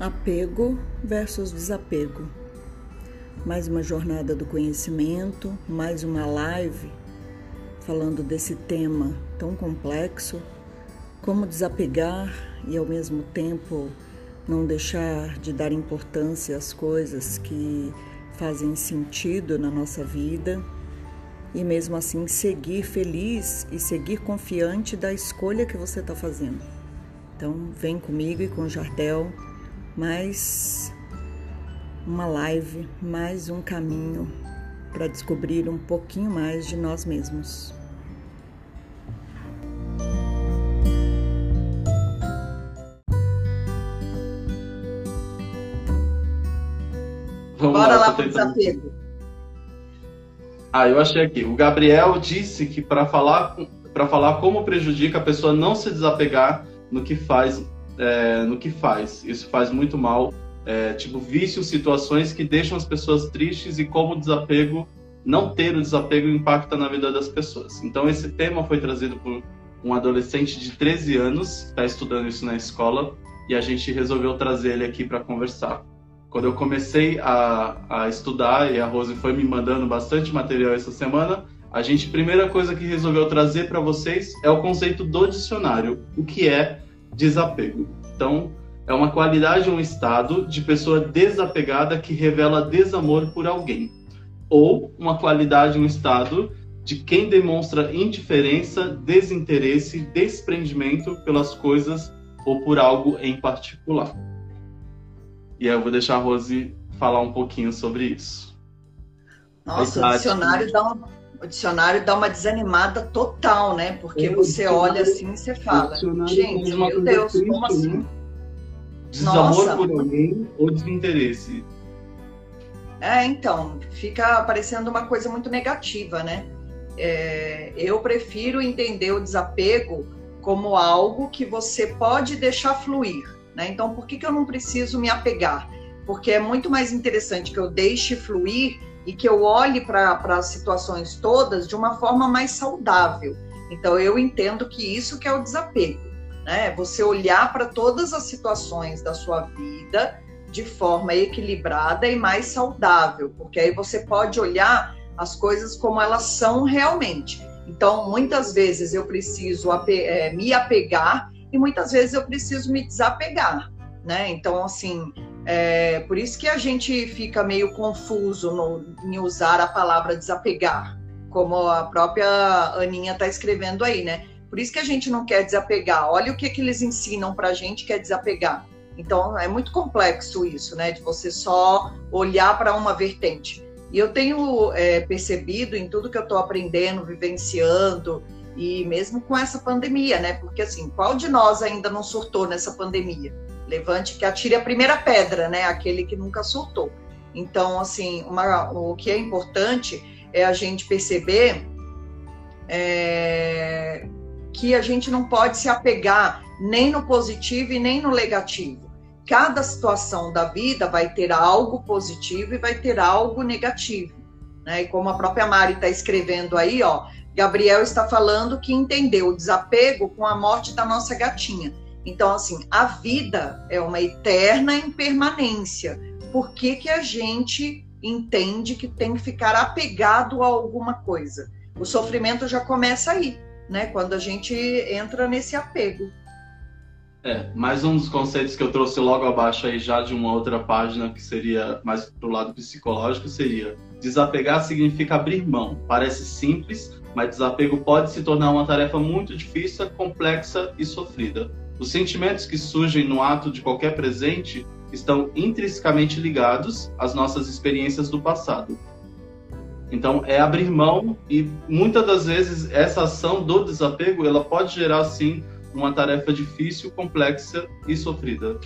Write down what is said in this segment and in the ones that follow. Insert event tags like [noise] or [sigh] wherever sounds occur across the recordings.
Apego versus desapego. Mais uma jornada do conhecimento, mais uma live falando desse tema tão complexo, como desapegar e ao mesmo tempo não deixar de dar importância às coisas que fazem sentido na nossa vida e mesmo assim seguir feliz e seguir confiante da escolha que você está fazendo. Então, vem comigo e com o Jardel mais uma live, mais um caminho para descobrir um pouquinho mais de nós mesmos. Vamos Bora lá, lá para o desafio. Ah, eu achei aqui. O Gabriel disse que para falar para falar como prejudica a pessoa não se desapegar no que faz é, no que faz. Isso faz muito mal, é, tipo vícios, situações que deixam as pessoas tristes e como o desapego, não ter o desapego impacta na vida das pessoas. Então esse tema foi trazido por um adolescente de 13 anos, está estudando isso na escola, e a gente resolveu trazer ele aqui para conversar. Quando eu comecei a, a estudar e a Rose foi me mandando bastante material essa semana, a gente, primeira coisa que resolveu trazer para vocês é o conceito do dicionário, o que é desapego. Então, é uma qualidade um estado de pessoa desapegada que revela desamor por alguém. Ou uma qualidade um estado de quem demonstra indiferença, desinteresse, desprendimento pelas coisas ou por algo em particular. E aí eu vou deixar a Rose falar um pouquinho sobre isso. Nossa, o dicionário dá uma o dicionário dá uma desanimada total, né? Porque é, você olha assim e você fala, gente, meu Deus, triste, como assim? Né? Desamor Nossa. por alguém ou desinteresse. É, então, fica parecendo uma coisa muito negativa, né? É, eu prefiro entender o desapego como algo que você pode deixar fluir, né? Então, por que, que eu não preciso me apegar? Porque é muito mais interessante que eu deixe fluir e que eu olhe para as situações todas de uma forma mais saudável. Então eu entendo que isso que é o desapego, né? Você olhar para todas as situações da sua vida de forma equilibrada e mais saudável, porque aí você pode olhar as coisas como elas são realmente. Então, muitas vezes eu preciso é, me apegar e muitas vezes eu preciso me desapegar, né? Então, assim, é, por isso que a gente fica meio confuso no, em usar a palavra desapegar, como a própria Aninha está escrevendo aí, né? Por isso que a gente não quer desapegar. Olha o que, que eles ensinam para a gente que é desapegar. Então é muito complexo isso, né? De você só olhar para uma vertente. E eu tenho é, percebido em tudo que eu estou aprendendo, vivenciando, e mesmo com essa pandemia, né? Porque assim, qual de nós ainda não surtou nessa pandemia? Levante que atire a primeira pedra, né? Aquele que nunca surtou. Então, assim, uma, o que é importante é a gente perceber é, que a gente não pode se apegar nem no positivo e nem no negativo. Cada situação da vida vai ter algo positivo e vai ter algo negativo. Né? E como a própria Mari está escrevendo aí, ó, Gabriel está falando que entendeu o desapego com a morte da nossa gatinha. Então, assim, a vida é uma eterna impermanência. Por que, que a gente entende que tem que ficar apegado a alguma coisa? O sofrimento já começa aí, né? Quando a gente entra nesse apego. É, mais um dos conceitos que eu trouxe logo abaixo aí já de uma outra página que seria mais pro lado psicológico seria desapegar significa abrir mão. Parece simples, mas desapego pode se tornar uma tarefa muito difícil, complexa e sofrida. Os sentimentos que surgem no ato de qualquer presente estão intrinsecamente ligados às nossas experiências do passado. Então, é abrir mão e muitas das vezes essa ação do desapego, ela pode gerar sim uma tarefa difícil, complexa e sofrida.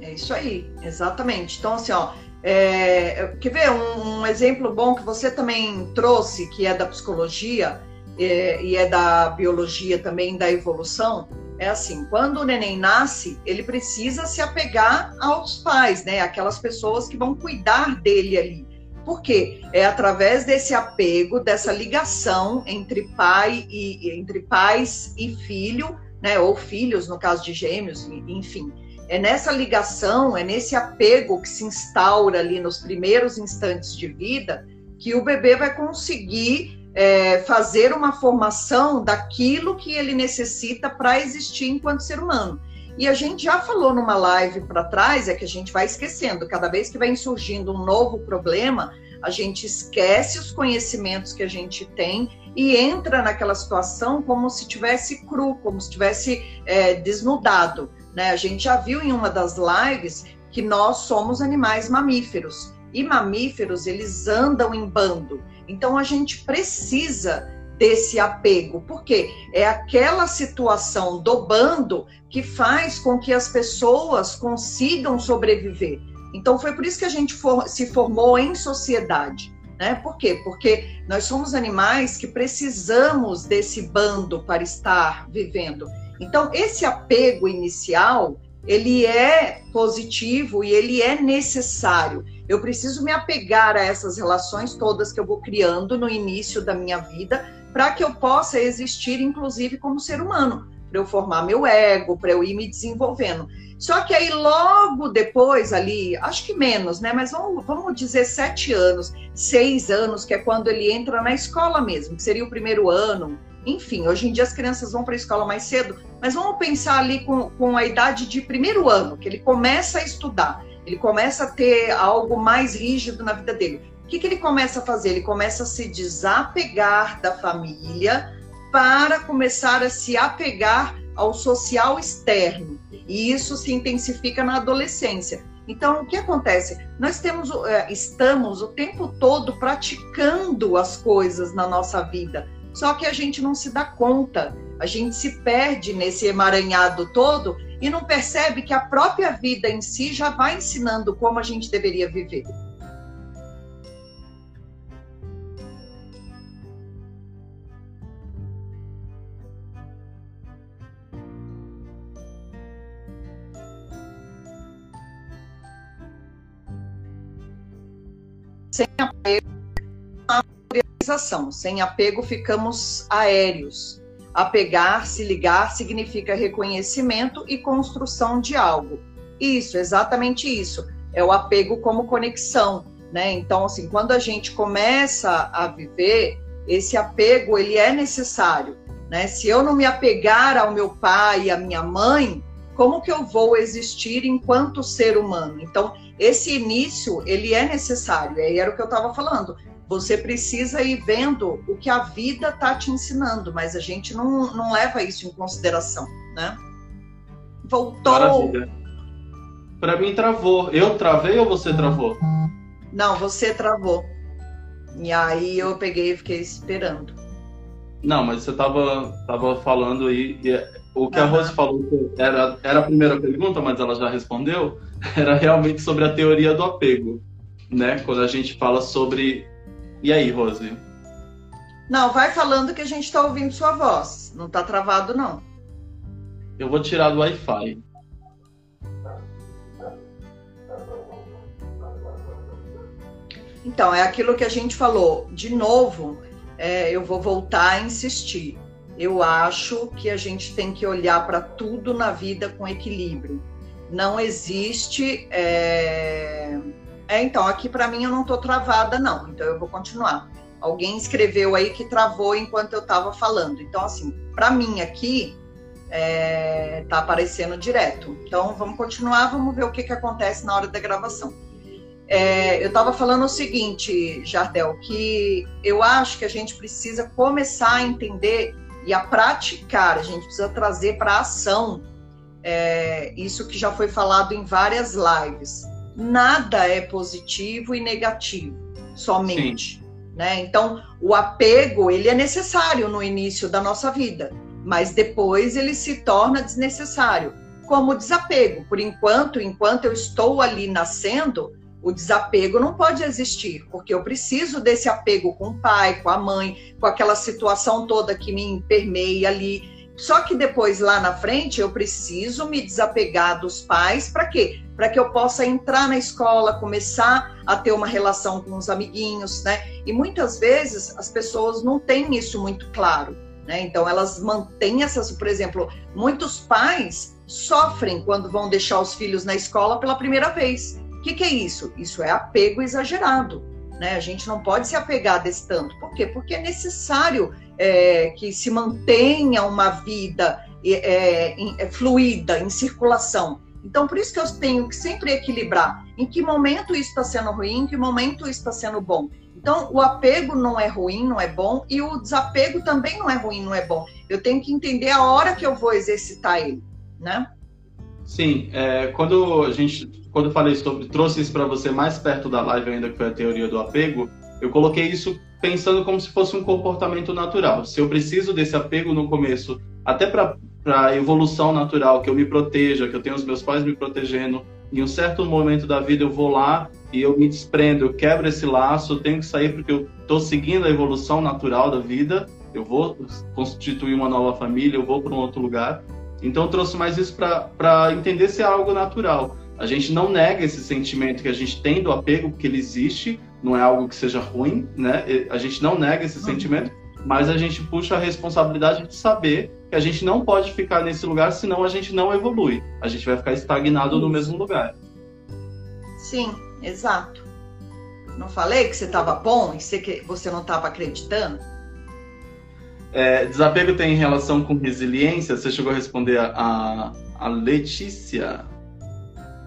É isso aí, exatamente. Então, assim, ó, é, quer ver um, um, exemplo bom que você também trouxe, que é da psicologia, é, e é da biologia também, da evolução, é assim, quando o neném nasce, ele precisa se apegar aos pais, né? Aquelas pessoas que vão cuidar dele ali. Por quê? É através desse apego, dessa ligação entre pai e entre pais e filho, né? Ou filhos, no caso de gêmeos, enfim. é nessa ligação, é nesse apego que se instaura ali nos primeiros instantes de vida que o bebê vai conseguir é, fazer uma formação daquilo que ele necessita para existir enquanto ser humano. E a gente já falou numa live para trás, é que a gente vai esquecendo, cada vez que vem surgindo um novo problema, a gente esquece os conhecimentos que a gente tem e entra naquela situação como se tivesse cru, como se tivesse é, desnudado. Né? A gente já viu em uma das lives que nós somos animais mamíferos e mamíferos eles andam em bando. Então a gente precisa desse apego, porque é aquela situação do bando que faz com que as pessoas consigam sobreviver. Então foi por isso que a gente for, se formou em sociedade. Né? Por quê? Porque nós somos animais que precisamos desse bando para estar vivendo. Então, esse apego inicial, ele é positivo e ele é necessário. Eu preciso me apegar a essas relações todas que eu vou criando no início da minha vida, para que eu possa existir, inclusive, como ser humano, para eu formar meu ego, para eu ir me desenvolvendo. Só que aí logo depois ali, acho que menos, né? Mas vamos, vamos dizer sete anos, seis anos, que é quando ele entra na escola mesmo, que seria o primeiro ano. Enfim, hoje em dia as crianças vão para a escola mais cedo, mas vamos pensar ali com, com a idade de primeiro ano, que ele começa a estudar, ele começa a ter algo mais rígido na vida dele. O que, que ele começa a fazer? Ele começa a se desapegar da família para começar a se apegar ao social externo. E isso se intensifica na adolescência. Então, o que acontece? Nós temos, é, estamos o tempo todo praticando as coisas na nossa vida, só que a gente não se dá conta, a gente se perde nesse emaranhado todo e não percebe que a própria vida em si já vai ensinando como a gente deveria viver. sem apego à. Sem apego, ficamos aéreos. Apegar, se ligar, significa reconhecimento e construção de algo. Isso, exatamente isso. É o apego como conexão, né? Então, assim, quando a gente começa a viver, esse apego, ele é necessário, né? Se eu não me apegar ao meu pai e à minha mãe, como que eu vou existir enquanto ser humano? Então, esse início, ele é necessário, e era o que eu estava falando. Você precisa ir vendo o que a vida está te ensinando, mas a gente não, não leva isso em consideração, né? Voltou. Para mim travou. Eu travei ou você travou? Não, você travou. E aí eu peguei e fiquei esperando. Não, mas você estava tava falando aí. O que uhum. a Rose falou era, era a primeira pergunta, mas ela já respondeu, [laughs] era realmente sobre a teoria do apego, né? Quando a gente fala sobre. E aí, Rose? Não, vai falando que a gente está ouvindo sua voz. Não está travado, não. Eu vou tirar do Wi-Fi. Então, é aquilo que a gente falou. De novo, é, eu vou voltar a insistir eu acho que a gente tem que olhar para tudo na vida com equilíbrio. Não existe. É, é então, aqui para mim eu não estou travada, não, então eu vou continuar. Alguém escreveu aí que travou enquanto eu estava falando. Então, assim, para mim aqui é, tá aparecendo direto. Então, vamos continuar, vamos ver o que, que acontece na hora da gravação. É, eu estava falando o seguinte, Jardel, que eu acho que a gente precisa começar a entender e a praticar, a gente precisa trazer para ação é, isso que já foi falado em várias lives. Nada é positivo e negativo, somente. Né? Então, o apego ele é necessário no início da nossa vida, mas depois ele se torna desnecessário. Como o desapego, por enquanto, enquanto eu estou ali nascendo, o desapego não pode existir, porque eu preciso desse apego com o pai, com a mãe, com aquela situação toda que me permeia ali. Só que depois, lá na frente, eu preciso me desapegar dos pais para quê? Para que eu possa entrar na escola, começar a ter uma relação com os amiguinhos, né? E muitas vezes as pessoas não têm isso muito claro. Né? Então, elas mantêm essas, por exemplo, muitos pais sofrem quando vão deixar os filhos na escola pela primeira vez. O que, que é isso? Isso é apego exagerado. Né? A gente não pode se apegar desse tanto. Por quê? Porque é necessário é, que se mantenha uma vida é, é, fluida, em circulação. Então, por isso que eu tenho que sempre equilibrar em que momento isso está sendo ruim, em que momento isso está sendo bom. Então, o apego não é ruim, não é bom, e o desapego também não é ruim, não é bom. Eu tenho que entender a hora que eu vou exercitar ele, né? Sim, é, quando a gente, quando eu falei sobre, trouxe isso para você mais perto da live ainda que foi a teoria do apego, eu coloquei isso pensando como se fosse um comportamento natural. Se eu preciso desse apego no começo, até para a evolução natural, que eu me proteja, que eu tenho os meus pais me protegendo, em um certo momento da vida eu vou lá e eu me desprendo, eu quebro esse laço, eu tenho que sair porque eu estou seguindo a evolução natural da vida, eu vou constituir uma nova família, eu vou para um outro lugar. Então eu trouxe mais isso para entender se é algo natural. A gente não nega esse sentimento que a gente tem do apego, porque ele existe, não é algo que seja ruim, né? A gente não nega esse uhum. sentimento, mas a gente puxa a responsabilidade de saber que a gente não pode ficar nesse lugar, senão a gente não evolui. A gente vai ficar estagnado Isso. no mesmo lugar. Sim, exato. Não falei que você estava bom e você não estava acreditando? É, desapego tem relação com resiliência? Você chegou a responder a, a Letícia?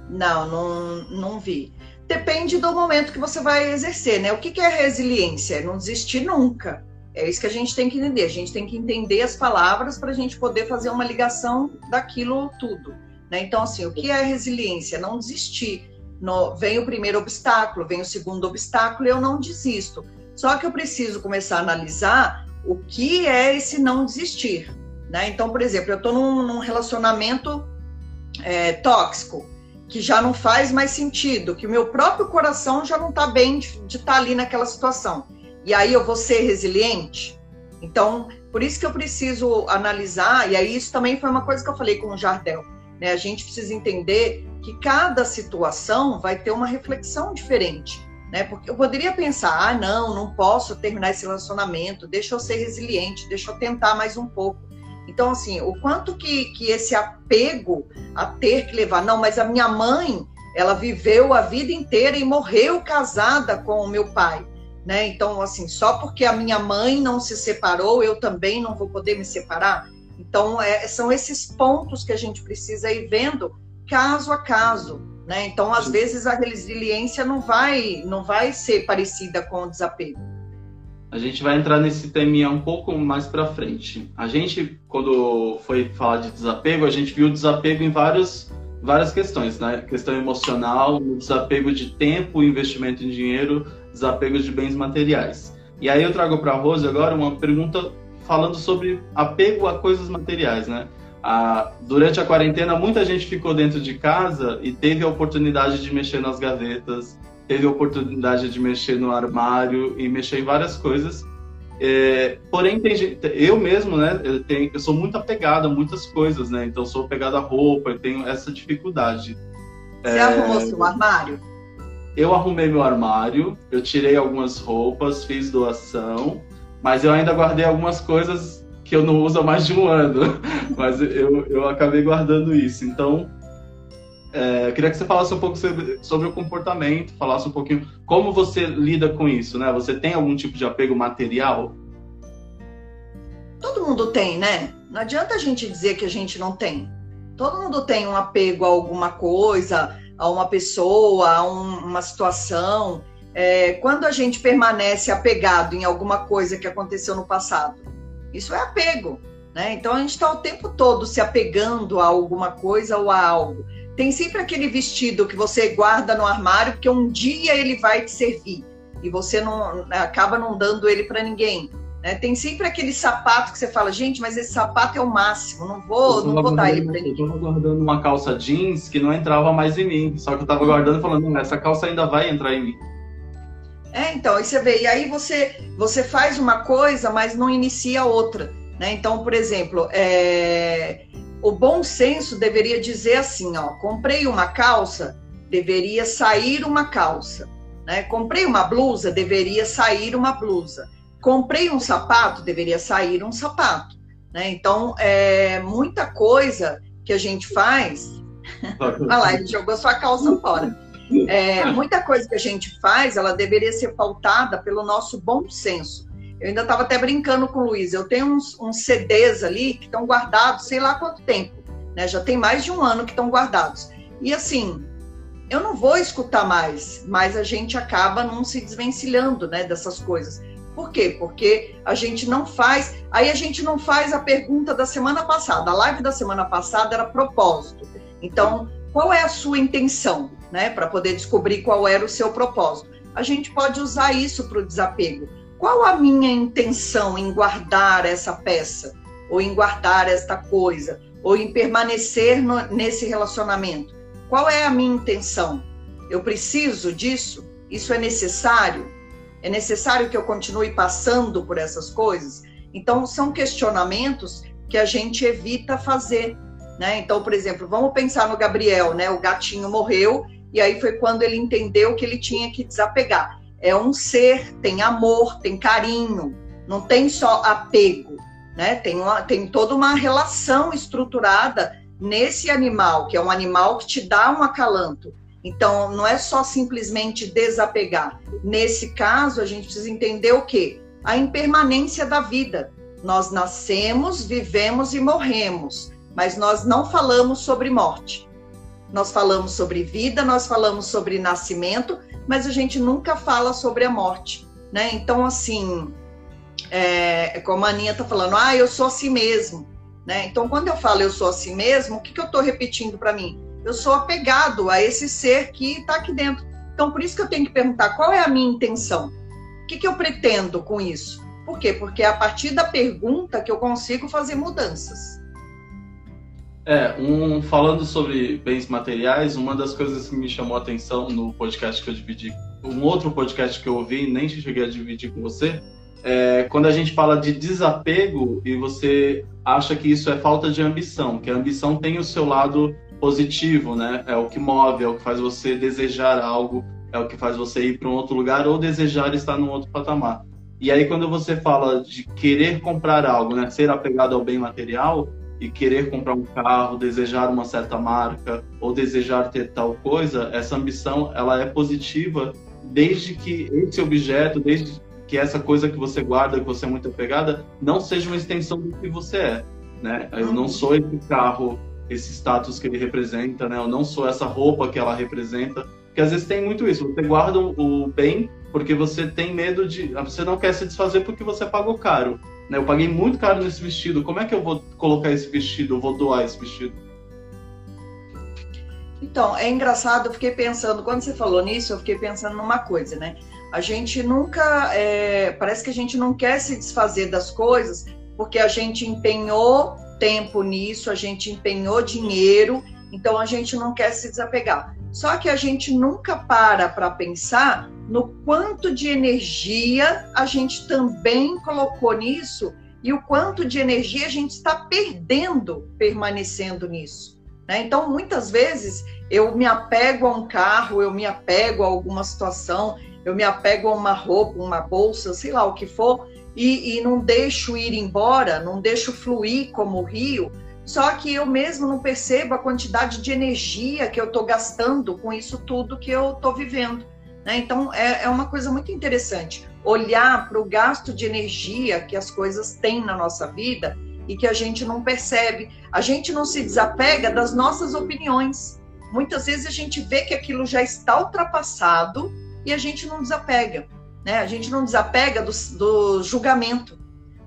Não, não, não vi. Depende do momento que você vai exercer, né? O que, que é resiliência? Não desistir nunca. É isso que a gente tem que entender. A gente tem que entender as palavras para a gente poder fazer uma ligação daquilo tudo. Né? Então, assim, o que é resiliência? Não desistir. No, vem o primeiro obstáculo, vem o segundo obstáculo eu não desisto. Só que eu preciso começar a analisar o que é esse não desistir. Né? Então, por exemplo, eu estou num, num, relacionamento é, tóxico, que já não faz mais sentido, que o meu próprio coração já não está bem de estar tá ali naquela situação e aí eu vou ser resiliente? Então, por isso que eu preciso analisar, e aí isso também foi uma coisa que eu falei com o Jardel, né? A gente precisa entender que cada situação vai ter uma reflexão diferente, né? Porque eu poderia pensar, ah, não, não posso terminar esse relacionamento, deixa eu ser resiliente, deixa eu tentar mais um pouco. Então, assim, o quanto que, que esse apego a ter que levar, não, mas a minha mãe, ela viveu a vida inteira e morreu casada com o meu pai né? Então, assim, só porque a minha mãe não se separou, eu também não vou poder me separar. Então, é, são esses pontos que a gente precisa ir vendo caso a caso, né? Então, às vezes a resiliência não vai, não vai ser parecida com o desapego. A gente vai entrar nesse teminha um pouco mais para frente. A gente, quando foi falar de desapego, a gente viu o desapego em vários várias questões, né? Questão emocional, desapego de tempo, investimento em dinheiro, desapego de bens materiais. E aí eu trago para a Rose agora uma pergunta falando sobre apego a coisas materiais, né? Durante a quarentena, muita gente ficou dentro de casa e teve a oportunidade de mexer nas gavetas, teve a oportunidade de mexer no armário e mexer em várias coisas. É, porém, tem eu mesmo, né? Eu, tenho, eu sou muito apegado a muitas coisas, né? Então, sou apegado à roupa, eu tenho essa dificuldade. Você é, arrumou seu armário? Eu arrumei meu armário, eu tirei algumas roupas, fiz doação, mas eu ainda guardei algumas coisas que eu não uso há mais de um ano. [laughs] mas eu, eu acabei guardando isso. Então, é, queria que você falasse um pouco sobre, sobre, o comportamento, falasse um pouquinho como você lida com isso, né? Você tem algum tipo de apego material? Todo mundo tem, né? Não adianta a gente dizer que a gente não tem. Todo mundo tem um apego a alguma coisa, a uma pessoa, a um, uma situação. É, quando a gente permanece apegado em alguma coisa que aconteceu no passado, isso é apego. Né? Então a gente está o tempo todo se apegando a alguma coisa ou a algo. Tem sempre aquele vestido que você guarda no armário, porque um dia ele vai te servir e você não acaba não dando ele para ninguém. Né? Tem sempre aquele sapato que você fala, gente, mas esse sapato é o máximo, não vou, não vou dar ele para ninguém. Eu estava guardando uma calça jeans que não entrava mais em mim, só que eu estava guardando falando, essa calça ainda vai entrar em mim. É, então, aí você vê, e aí você, você faz uma coisa, mas não inicia outra. Né? Então, por exemplo, é... o bom senso deveria dizer assim: ó, comprei uma calça, deveria sair uma calça. Né? Comprei uma blusa, deveria sair uma blusa. comprei um sapato, deveria sair um sapato. Né? Então, é, muita coisa que a gente faz. [laughs] Olha lá, ele jogou sua calça fora. É, muita coisa que a gente faz, ela deveria ser pautada pelo nosso bom senso. Eu ainda estava até brincando com o Luiz. Eu tenho uns, uns CDs ali que estão guardados, sei lá quanto tempo. Né? Já tem mais de um ano que estão guardados. E assim, eu não vou escutar mais, mas a gente acaba não se desvencilhando né, dessas coisas. Por quê? Porque a gente não faz. Aí a gente não faz a pergunta da semana passada. A live da semana passada era propósito. Então, qual é a sua intenção, né? Para poder descobrir qual era o seu propósito. A gente pode usar isso para o desapego. Qual a minha intenção em guardar essa peça? Ou em guardar esta coisa? Ou em permanecer no, nesse relacionamento? Qual é a minha intenção? Eu preciso disso? Isso é necessário? É necessário que eu continue passando por essas coisas? Então, são questionamentos que a gente evita fazer. Né? Então, por exemplo, vamos pensar no Gabriel, né? O gatinho morreu e aí foi quando ele entendeu que ele tinha que desapegar. É um ser, tem amor, tem carinho, não tem só apego, né? Tem, uma, tem toda uma relação estruturada nesse animal, que é um animal que te dá um acalanto. Então, não é só simplesmente desapegar. Nesse caso, a gente precisa entender o quê? A impermanência da vida. Nós nascemos, vivemos e morremos, mas nós não falamos sobre morte. Nós falamos sobre vida, nós falamos sobre nascimento, mas a gente nunca fala sobre a morte, né? Então, assim, é, como a Aninha está falando, ah, eu sou assim mesmo, né? Então, quando eu falo eu sou assim mesmo, o que, que eu estou repetindo para mim? eu sou apegado a esse ser que está aqui dentro. Então, por isso que eu tenho que perguntar qual é a minha intenção? O que, que eu pretendo com isso? Por quê? Porque é a partir da pergunta que eu consigo fazer mudanças. É, um, falando sobre bens materiais, uma das coisas que me chamou a atenção no podcast que eu dividi, um outro podcast que eu ouvi, nem cheguei a dividir com você, é quando a gente fala de desapego e você acha que isso é falta de ambição, que a ambição tem o seu lado positivo, né? É o que move, é o que faz você desejar algo, é o que faz você ir para um outro lugar ou desejar estar num outro patamar. E aí quando você fala de querer comprar algo, né, ser apegado ao bem material e querer comprar um carro, desejar uma certa marca ou desejar ter tal coisa, essa ambição ela é positiva desde que esse objeto, desde que essa coisa que você guarda, que você é muito apegada, não seja uma extensão do que você é, né? Eu não sou esse carro esse status que ele representa, né? Eu não sou essa roupa que ela representa. Porque às vezes tem muito isso. Você guarda o bem porque você tem medo de. Você não quer se desfazer porque você pagou caro. Né? Eu paguei muito caro nesse vestido. Como é que eu vou colocar esse vestido? Eu vou doar esse vestido? Então, é engraçado, eu fiquei pensando, quando você falou nisso, eu fiquei pensando numa coisa, né? A gente nunca. É, parece que a gente não quer se desfazer das coisas porque a gente empenhou tempo nisso, a gente empenhou dinheiro, então a gente não quer se desapegar. Só que a gente nunca para para pensar no quanto de energia a gente também colocou nisso e o quanto de energia a gente está perdendo permanecendo nisso. Né? Então, muitas vezes, eu me apego a um carro, eu me apego a alguma situação, eu me apego a uma roupa, uma bolsa, sei lá o que for, e, e não deixo ir embora, não deixo fluir como o rio, só que eu mesmo não percebo a quantidade de energia que eu estou gastando com isso tudo que eu estou vivendo. Né? Então, é, é uma coisa muito interessante olhar para o gasto de energia que as coisas têm na nossa vida e que a gente não percebe. A gente não se desapega das nossas opiniões. Muitas vezes a gente vê que aquilo já está ultrapassado e a gente não desapega. Né? A gente não desapega do, do julgamento.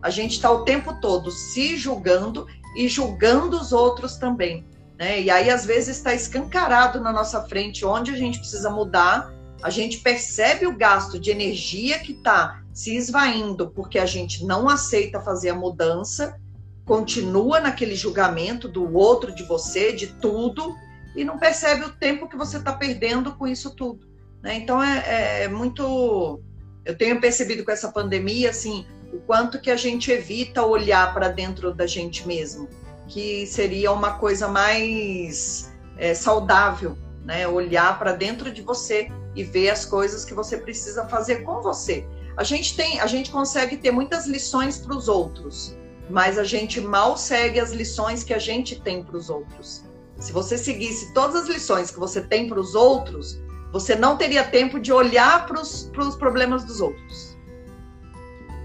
A gente está o tempo todo se julgando e julgando os outros também. Né? E aí, às vezes, está escancarado na nossa frente onde a gente precisa mudar. A gente percebe o gasto de energia que está se esvaindo porque a gente não aceita fazer a mudança, continua naquele julgamento do outro, de você, de tudo, e não percebe o tempo que você está perdendo com isso tudo. Né? Então é, é, é muito eu tenho percebido com essa pandemia, assim, o quanto que a gente evita olhar para dentro da gente mesmo, que seria uma coisa mais é, saudável, né? Olhar para dentro de você e ver as coisas que você precisa fazer com você. A gente tem, a gente consegue ter muitas lições para os outros, mas a gente mal segue as lições que a gente tem para os outros. Se você seguisse todas as lições que você tem para os outros, você não teria tempo de olhar para os problemas dos outros.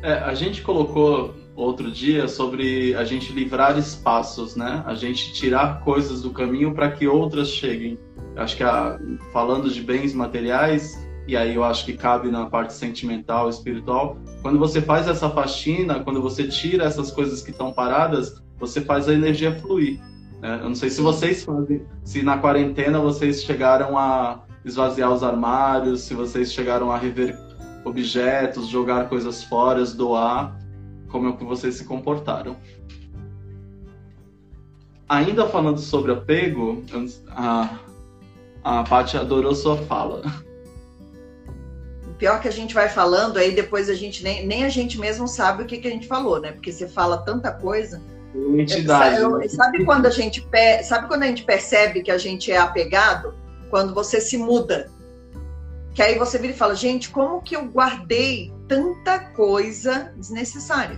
É, a gente colocou outro dia sobre a gente livrar espaços, né? A gente tirar coisas do caminho para que outras cheguem. Acho que a, falando de bens materiais, e aí eu acho que cabe na parte sentimental, espiritual, quando você faz essa faxina, quando você tira essas coisas que estão paradas, você faz a energia fluir. Né? Eu não sei se vocês fazem, se na quarentena vocês chegaram a esvaziar os armários, se vocês chegaram a rever objetos, jogar coisas fora, doar, como é que vocês se comportaram. Ainda falando sobre apego, a, a Paty adorou sua fala. O pior que a gente vai falando, aí depois a gente nem, nem a gente mesmo sabe o que, que a gente falou, né? Porque você fala tanta coisa. Entidade. Sabe, sabe quando a gente sabe quando a gente percebe que a gente é apegado? Quando você se muda. Que aí você vira e fala, gente, como que eu guardei tanta coisa desnecessária?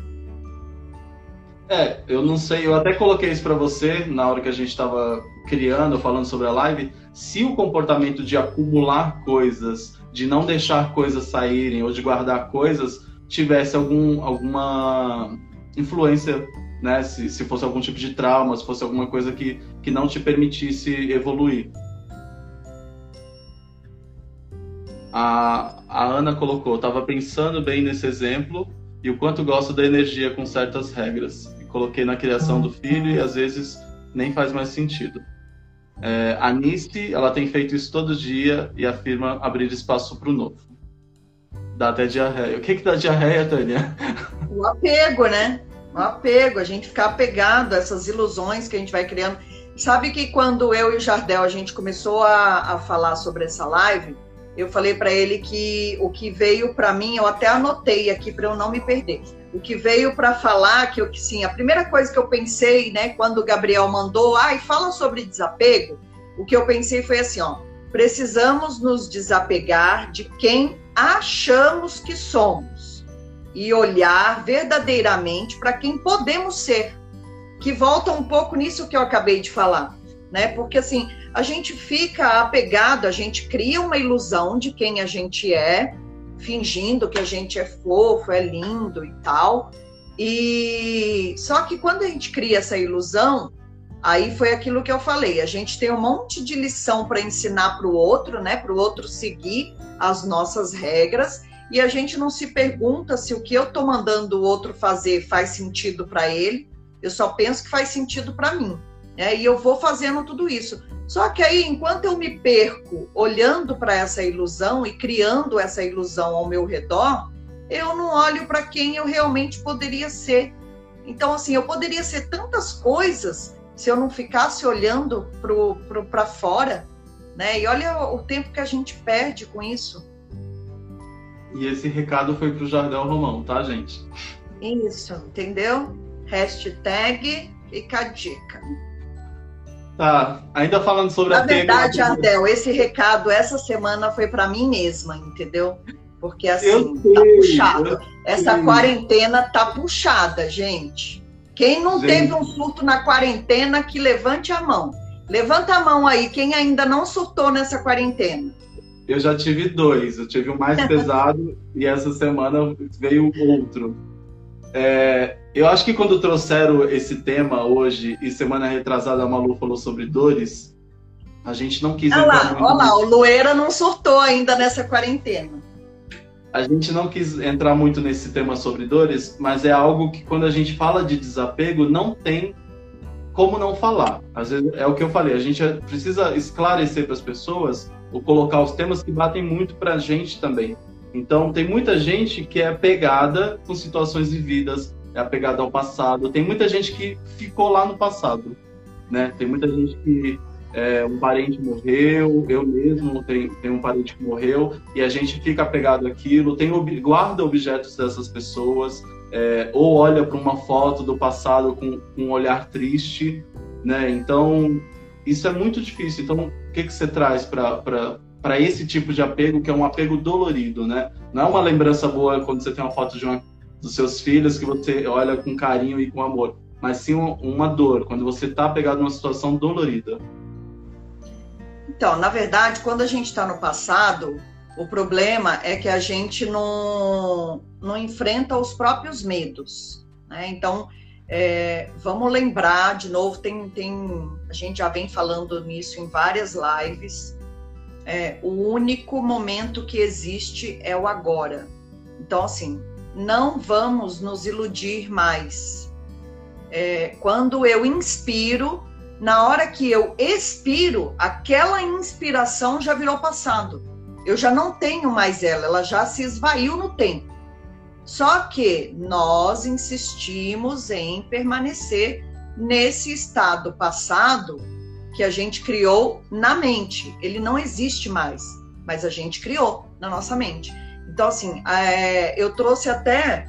É, eu não sei, eu até coloquei isso para você na hora que a gente estava criando, falando sobre a live. Se o comportamento de acumular coisas, de não deixar coisas saírem ou de guardar coisas tivesse algum, alguma influência, né? Se, se fosse algum tipo de trauma, se fosse alguma coisa que, que não te permitisse evoluir. A, a Ana colocou, estava pensando bem nesse exemplo e o quanto gosto da energia com certas regras. E coloquei na criação do filho e às vezes nem faz mais sentido. É, a Nice, ela tem feito isso todo dia e afirma abrir espaço para o novo. Dá até diarreia. O que que dá diarreia, Tânia? O apego, né? O apego, a gente ficar apegado a essas ilusões que a gente vai criando. Sabe que quando eu e o Jardel a gente começou a, a falar sobre essa live, eu falei para ele que o que veio para mim, eu até anotei aqui para eu não me perder. O que veio para falar que eu que sim, a primeira coisa que eu pensei, né, quando o Gabriel mandou, ai, fala sobre desapego, o que eu pensei foi assim, ó, precisamos nos desapegar de quem achamos que somos e olhar verdadeiramente para quem podemos ser. Que volta um pouco nisso que eu acabei de falar, né? Porque assim, a gente fica apegado, a gente cria uma ilusão de quem a gente é, fingindo que a gente é fofo, é lindo e tal. E só que quando a gente cria essa ilusão, aí foi aquilo que eu falei, a gente tem um monte de lição para ensinar para o outro, né, para o outro seguir as nossas regras, e a gente não se pergunta se o que eu estou mandando o outro fazer faz sentido para ele. Eu só penso que faz sentido para mim. Né? E eu vou fazendo tudo isso. Só que aí, enquanto eu me perco olhando para essa ilusão e criando essa ilusão ao meu redor, eu não olho para quem eu realmente poderia ser. Então, assim, eu poderia ser tantas coisas se eu não ficasse olhando para fora, né? E olha o tempo que a gente perde com isso. E esse recado foi para o Jardel Romão, tá, gente? Isso, entendeu? Hashtag fica a dica. Tá, ainda falando sobre Na a verdade, Ardel, esse recado essa semana foi para mim mesma, entendeu? Porque assim, tá puxado. Essa quarentena tá puxada, gente. Quem não gente. teve um surto na quarentena, que levante a mão. Levanta a mão aí, quem ainda não surtou nessa quarentena. Eu já tive dois. Eu tive o mais [laughs] pesado e essa semana veio outro. É, eu acho que quando trouxeram esse tema hoje e semana retrasada a Malu falou sobre dores, a gente não quis. Olha lá, olha lá, o Loeira não surtou ainda nessa quarentena. A gente não quis entrar muito nesse tema sobre dores, mas é algo que quando a gente fala de desapego, não tem como não falar. Às vezes é o que eu falei, a gente precisa esclarecer para as pessoas ou colocar os temas que batem muito para a gente também. Então, tem muita gente que é apegada com situações vividas, é apegada ao passado. Tem muita gente que ficou lá no passado, né? Tem muita gente que é, um parente morreu, eu mesmo tenho, tenho um parente que morreu, e a gente fica apegado àquilo, tem, guarda objetos dessas pessoas, é, ou olha para uma foto do passado com, com, um olhar triste, né? Então, isso é muito difícil. Então, o que, que você traz para para esse tipo de apego, que é um apego dolorido, né? Não é uma lembrança boa quando você tem uma foto de uma, dos seus filhos que você olha com carinho e com amor, mas sim uma dor, quando você está apegado numa situação dolorida. Então, na verdade, quando a gente está no passado, o problema é que a gente não, não enfrenta os próprios medos. Né? Então, é, vamos lembrar, de novo, tem, tem, a gente já vem falando nisso em várias lives. É, o único momento que existe é o agora. Então, assim, não vamos nos iludir mais. É, quando eu inspiro, na hora que eu expiro, aquela inspiração já virou passado eu já não tenho mais ela, ela já se esvaiu no tempo. Só que nós insistimos em permanecer nesse estado passado que a gente criou na mente. Ele não existe mais, mas a gente criou na nossa mente. Então, assim, é, eu trouxe até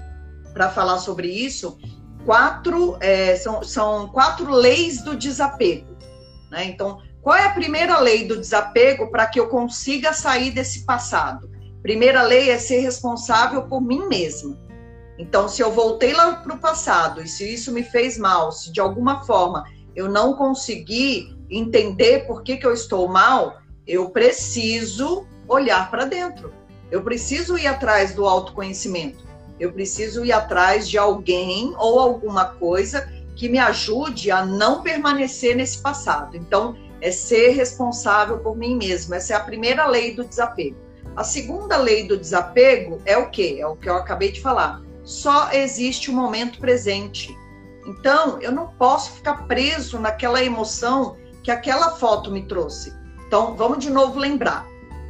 para falar sobre isso quatro é, são, são quatro leis do desapego. Né? Então, qual é a primeira lei do desapego para que eu consiga sair desse passado? Primeira lei é ser responsável por mim mesma. Então, se eu voltei lá para o passado e se isso me fez mal, se de alguma forma eu não consegui entender por que, que eu estou mal, eu preciso olhar para dentro. Eu preciso ir atrás do autoconhecimento. Eu preciso ir atrás de alguém ou alguma coisa que me ajude a não permanecer nesse passado. Então, é ser responsável por mim mesmo. Essa é a primeira lei do desapego. A segunda lei do desapego é o quê? É o que eu acabei de falar. Só existe o momento presente. Então, eu não posso ficar preso naquela emoção que aquela foto me trouxe. Então, vamos de novo lembrar.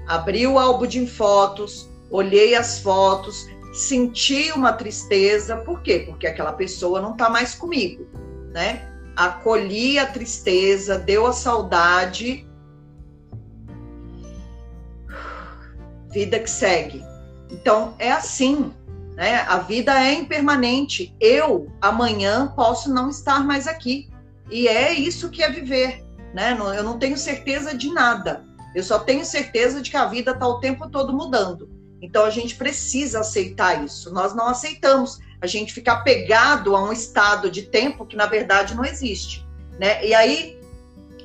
Abri o álbum de fotos, olhei as fotos, senti uma tristeza. Por quê? Porque aquela pessoa não está mais comigo, né? acolhi a tristeza, deu a saudade. Vida que segue. Então, é assim, né? A vida é impermanente. Eu, amanhã, posso não estar mais aqui. E é isso que é viver, né? Eu não tenho certeza de nada. Eu só tenho certeza de que a vida está o tempo todo mudando. Então, a gente precisa aceitar isso. Nós não aceitamos a gente ficar pegado a um estado de tempo que na verdade não existe, né? E aí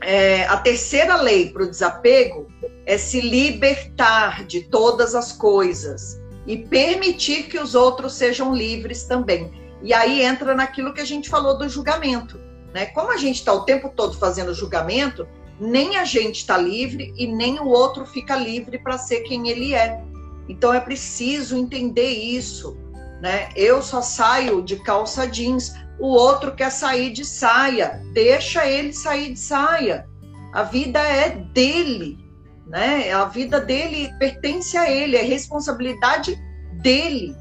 é, a terceira lei para o desapego é se libertar de todas as coisas e permitir que os outros sejam livres também. E aí entra naquilo que a gente falou do julgamento, né? Como a gente está o tempo todo fazendo julgamento, nem a gente está livre e nem o outro fica livre para ser quem ele é. Então é preciso entender isso né? Eu só saio de calça jeans, o outro quer sair de saia, deixa ele sair de saia. A vida é dele, né? A vida dele pertence a ele, é responsabilidade dele.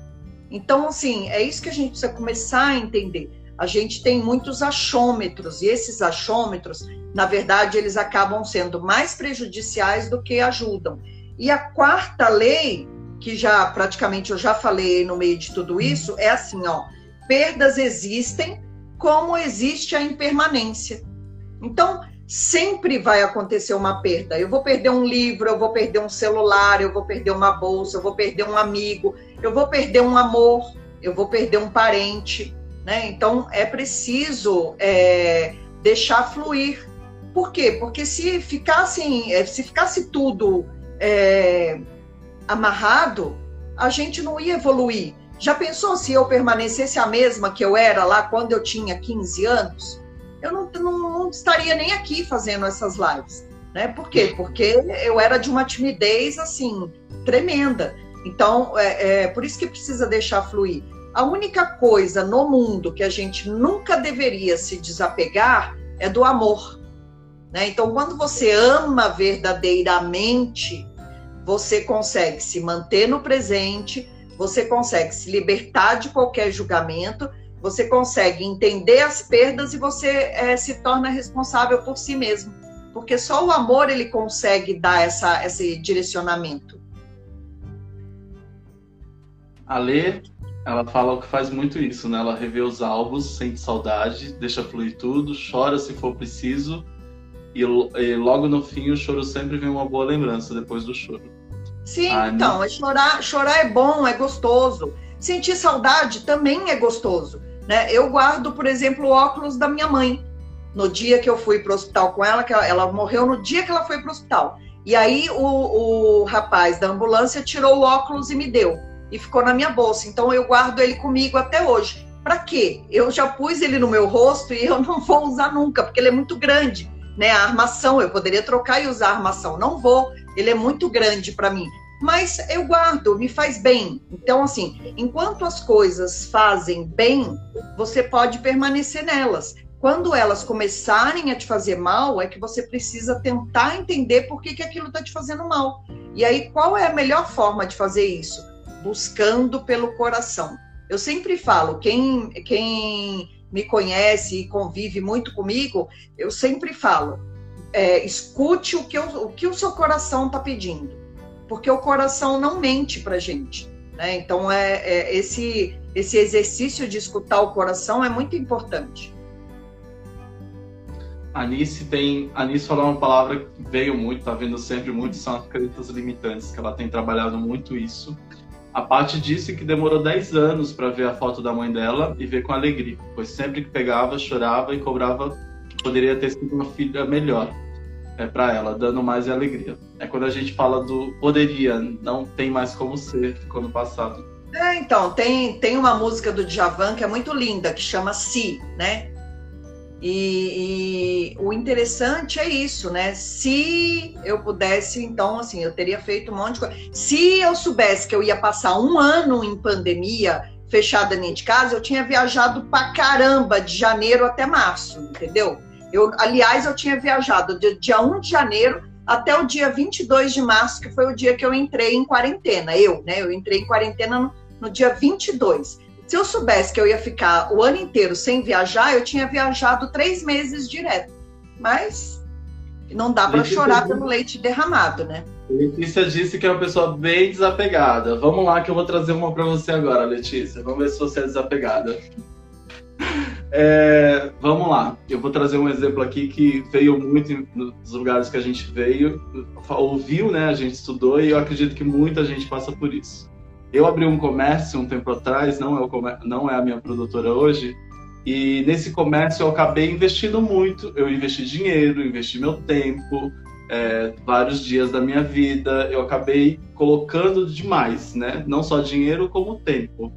Então, assim, é isso que a gente precisa começar a entender. A gente tem muitos achômetros, e esses achômetros, na verdade, eles acabam sendo mais prejudiciais do que ajudam. E a quarta lei que já praticamente eu já falei no meio de tudo isso, é assim, ó, perdas existem como existe a impermanência. Então, sempre vai acontecer uma perda. Eu vou perder um livro, eu vou perder um celular, eu vou perder uma bolsa, eu vou perder um amigo, eu vou perder um amor, eu vou perder um parente, né? Então, é preciso é, deixar fluir. Por quê? Porque se ficasse, se ficasse tudo é, amarrado, a gente não ia evoluir. Já pensou se eu permanecesse a mesma que eu era lá quando eu tinha 15 anos? Eu não, não, não estaria nem aqui fazendo essas lives. Né? Por quê? Porque eu era de uma timidez assim tremenda. Então, é, é por isso que precisa deixar fluir. A única coisa no mundo que a gente nunca deveria se desapegar é do amor. Né? Então, quando você ama verdadeiramente, você consegue se manter no presente, você consegue se libertar de qualquer julgamento, você consegue entender as perdas e você é, se torna responsável por si mesmo. Porque só o amor ele consegue dar essa, esse direcionamento. A Lê, ela fala que faz muito isso, né? Ela revê os álbuns, sente saudade, deixa fluir tudo, chora se for preciso e, e, logo no fim o choro sempre vem uma boa lembrança depois do choro. Sim, ah, então, é chorar, chorar é bom, é gostoso. Sentir saudade também é gostoso. Né? Eu guardo, por exemplo, o óculos da minha mãe. No dia que eu fui para o hospital com ela, que ela, ela, morreu no dia que ela foi para o hospital. E aí o, o rapaz da ambulância tirou o óculos e me deu. E ficou na minha bolsa. Então eu guardo ele comigo até hoje. Para quê? Eu já pus ele no meu rosto e eu [laughs] não vou usar nunca, porque ele é muito grande. Né? A armação, eu poderia trocar e usar a armação. Não vou, ele é muito grande para mim mas eu guardo, me faz bem. Então, assim, enquanto as coisas fazem bem, você pode permanecer nelas. Quando elas começarem a te fazer mal, é que você precisa tentar entender por que, que aquilo está te fazendo mal. E aí, qual é a melhor forma de fazer isso? Buscando pelo coração. Eu sempre falo, quem, quem me conhece e convive muito comigo, eu sempre falo, é, escute o que, o que o seu coração está pedindo porque o coração não mente para gente. Né? Então, é, é, esse, esse exercício de escutar o coração é muito importante. Anice tem. Anice falou uma palavra que veio muito, tá vendo sempre muito, são as crenças limitantes, que ela tem trabalhado muito isso. A parte disse que demorou 10 anos para ver a foto da mãe dela e ver com alegria, pois sempre que pegava, chorava e cobrava que poderia ter sido uma filha melhor é, para ela, dando mais alegria. É quando a gente fala do poderia, não tem mais como ser, ficou no passado. É, então, tem, tem uma música do Djavan que é muito linda, que chama Si, né? E, e, o interessante é isso, né? Se eu pudesse, então, assim, eu teria feito um monte de coisa. Se eu soubesse que eu ia passar um ano em pandemia, fechada dentro de casa, eu tinha viajado pra caramba de janeiro até março, entendeu? Eu, aliás, eu tinha viajado de dia 1 de janeiro até o dia 22 de março, que foi o dia que eu entrei em quarentena. Eu, né? Eu entrei em quarentena no, no dia 22. Se eu soubesse que eu ia ficar o ano inteiro sem viajar, eu tinha viajado três meses direto. Mas não dá para chorar pelo leite derramado, né? Letícia disse que é uma pessoa bem desapegada. Vamos lá que eu vou trazer uma para você agora, Letícia. Vamos ver se você é desapegada. É, vamos lá, eu vou trazer um exemplo aqui que veio muito nos lugares que a gente veio, ouviu, né? A gente estudou e eu acredito que muita gente passa por isso. Eu abri um comércio um tempo atrás, não é, o não é a minha produtora hoje, e nesse comércio eu acabei investindo muito. Eu investi dinheiro, investi meu tempo, é, vários dias da minha vida. Eu acabei colocando demais, né? Não só dinheiro, como tempo.